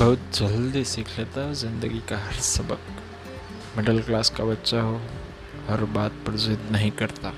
बहुत जल्दी सीख लेता है, ज़िंदगी का हर सबक। मिडिल क्लास का बच्चा हो, हर बात पर जिद नहीं करता।